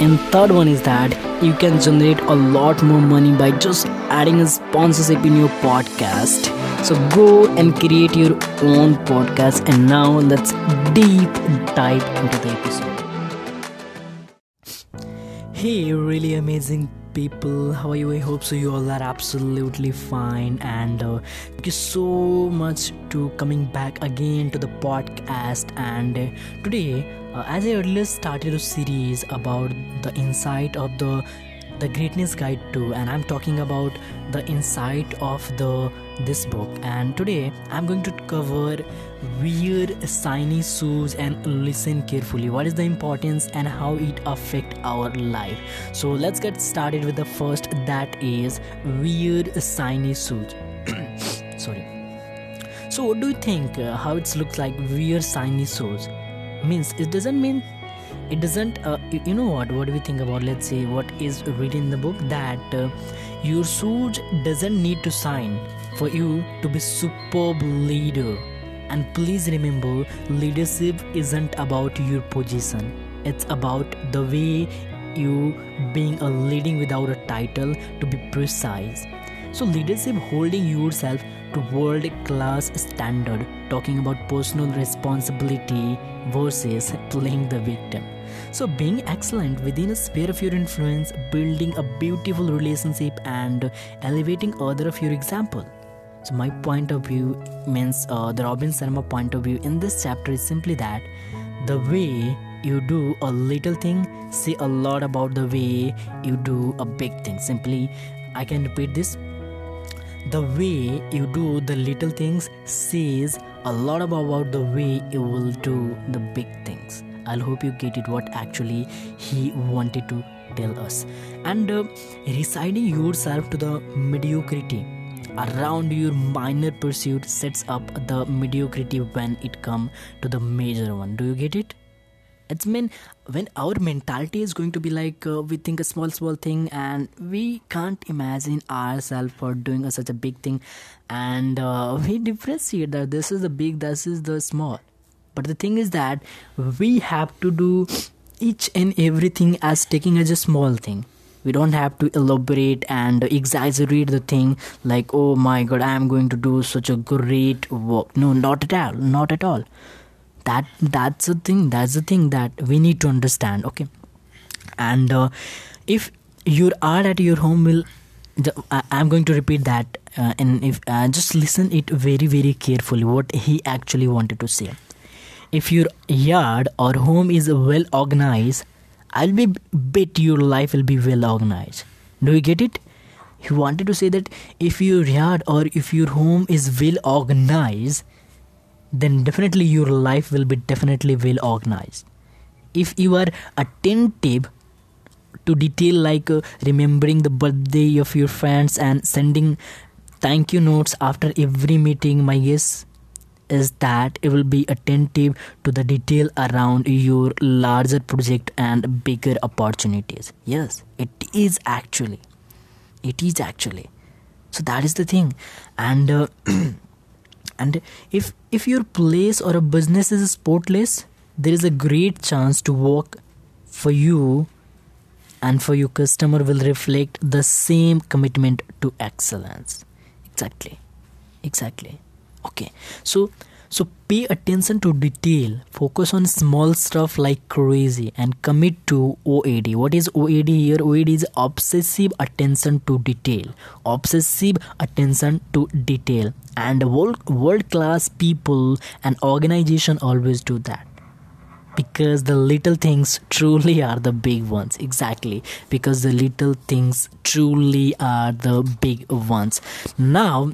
And third one is that you can generate a lot more money by just adding a sponsorship in your podcast. So go and create your own podcast. And now let's deep dive into the episode. Hey, really amazing people. How are you? I hope so. You all are absolutely fine. And uh, thank you so much to coming back again to the podcast. And uh, today, uh, as I earlier started a series about the insight of the the greatness guide 2 and i'm talking about the insight of the this book. And today i'm going to cover weird shiny shoes and listen carefully. What is the importance and how it affect our life? So let's get started with the first that is weird shiny shoes. Sorry. So what do you think uh, how it looks like weird shiny shoes? Means it doesn't mean it doesn't uh, you know what what do we think about let's say what is written in the book that uh, your shoes doesn't need to sign for you to be superb leader. And please remember leadership isn't about your position. It's about the way you being a leading without a title to be precise. So leadership holding yourself to world class standard talking about personal responsibility versus playing the victim. So being excellent within a sphere of your influence building a beautiful relationship and elevating other of your example so my point of view means uh, the robin sharma point of view in this chapter is simply that the way you do a little thing say a lot about the way you do a big thing. Simply i can repeat this. The way you do the little things says a lot about the way you will do the big things. I'll hope you get it what actually he wanted to tell us. And uh, resigning yourself to the mediocrity around your minor pursuit sets up the mediocrity when it come to the major one. Do you get it? It's mean when our mentality is going to be like uh, we think a small small thing and we can't imagine ourselves for doing a, such a big thing. And uh, we differentiate that this is the big this is the small. But the thing is that we have to do each and everything as taking as a small thing we don't have to elaborate and exaggerate the thing like oh my god i am going to do such a great work. No not at all not at all. That that's the thing that's the thing that we need to understand okay? And uh, if your art at your home will i'm going to repeat that uh, and if uh, just listen it very very carefully what he actually wanted to say. If your yard or home is well organized i'll be bet your life will be well organized. Do you get it? He wanted to say that if your yard or if your home is well organized then definitely your life will be definitely well organized. If you are attentive to detail like uh, remembering the birthday of your friends and sending thank you notes after every meeting my guess is that it will be attentive to the detail around your larger project and bigger opportunities. Yes it is actually. It is actually. So that is the thing. And uh, and if if your place or a business is sportless there is a great chance to work for you and for your customer will reflect the same commitment to excellence. Exactly. Exactly okay. So so pay attention to detail. Focus on small stuff like crazy and commit to oad what is oad here? Oad is obsessive attention to detail. Obsessive attention to detail. And world world class people and organization always do that. Because the little things truly are the big ones. Exactly. Because the little things truly are the big ones. Now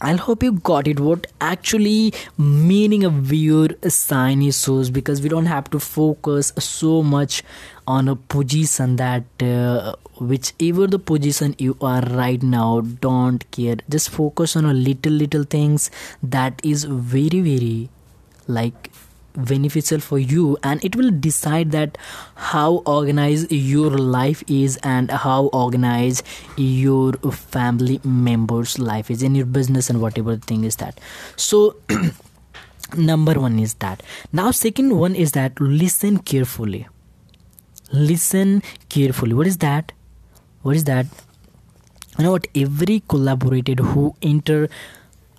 I hope you got it. What actually meaning of weird sign is shows because we don't have to focus so much on a position that uh, whichever the position you are right now don't care just focus on a little little things that is very very like beneficial for you and it will decide that how organized your life is and how organized your family members life is in your business and whatever thing is that. So number one is that. Now second one is that listen carefully. Listen carefully. What is that? What is that? You know what? Every collaborator who enter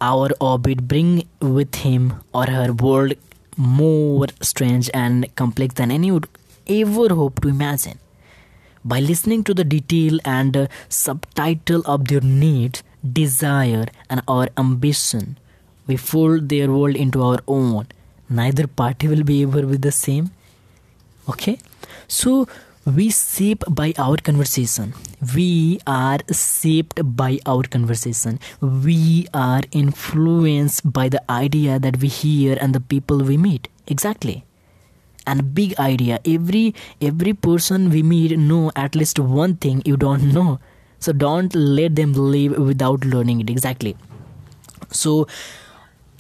our orbit bring with him or her world more strange and complex than any would ever hope to imagine. By listening to the detail and uh, subtitle of their needs, desire, and our ambition, we fold their world into our own. Neither party will be ever with the same. Okay, so we shape by our conversation. We are shaped by our conversation. We are influenced by the idea that we hear and the people we meet. Exactly. And big idea. Every every person we meet know at least one thing you don't know. So don't let them live without learning it. Exactly. So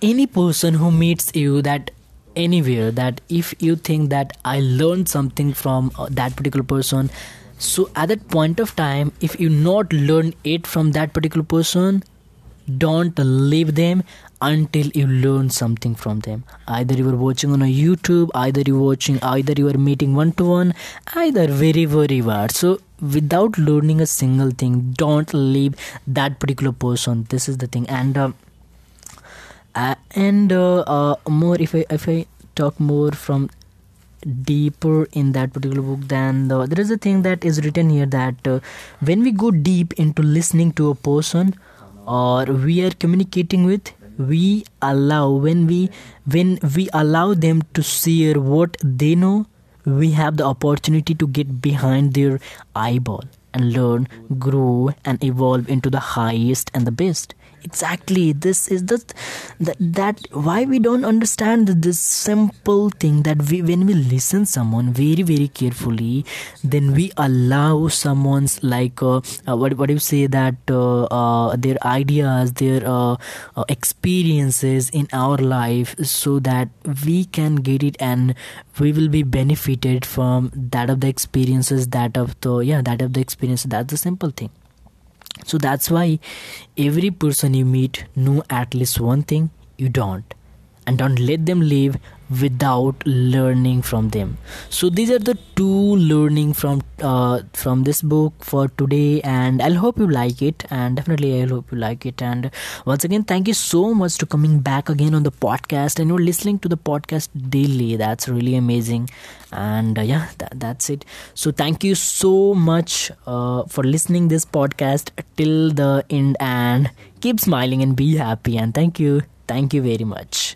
any person who meets you that anywhere that if you think that i learned something from uh, that particular person so at that point of time if you not learn it from that particular person don't leave them until you learn something from them. Either you are watching on a youtube either you watching either you are meeting one to one either very very bad so without learning a single thing don't leave that particular person. This is the thing. And uh, uh, and uh, more if I if I talk more from deeper in that particular book then the, there is a thing that is written here that uh, when we go deep into listening to a person or we are communicating with we allow when we when we allow them to share what they know we have the opportunity to get behind their eyeball and learn grow and evolve into the highest and the best exactly. This is the that, that why we don't understand this simple thing that we when we listen someone very very carefully then we allow someone's like uh, uh, what what do you say that uh, uh their ideas their uh, uh, experiences in our life so that we can get it and we will be benefited from that of the experiences that of the yeah that of the experience that's the simple thing so that's why every person you meet know at least one thing you don't. And don't let them live without learning from them. So these are the two learning from uh, from this book for today and i'll hope you like it and definitely i hope you like it. And once again thank you so much to coming back again on the podcast and you're listening to the podcast daily. That's really amazing. And uh, yeah that, that's it. So thank you so much uh, for listening this podcast till the end and keep smiling and be happy. And thank you. Thank you very much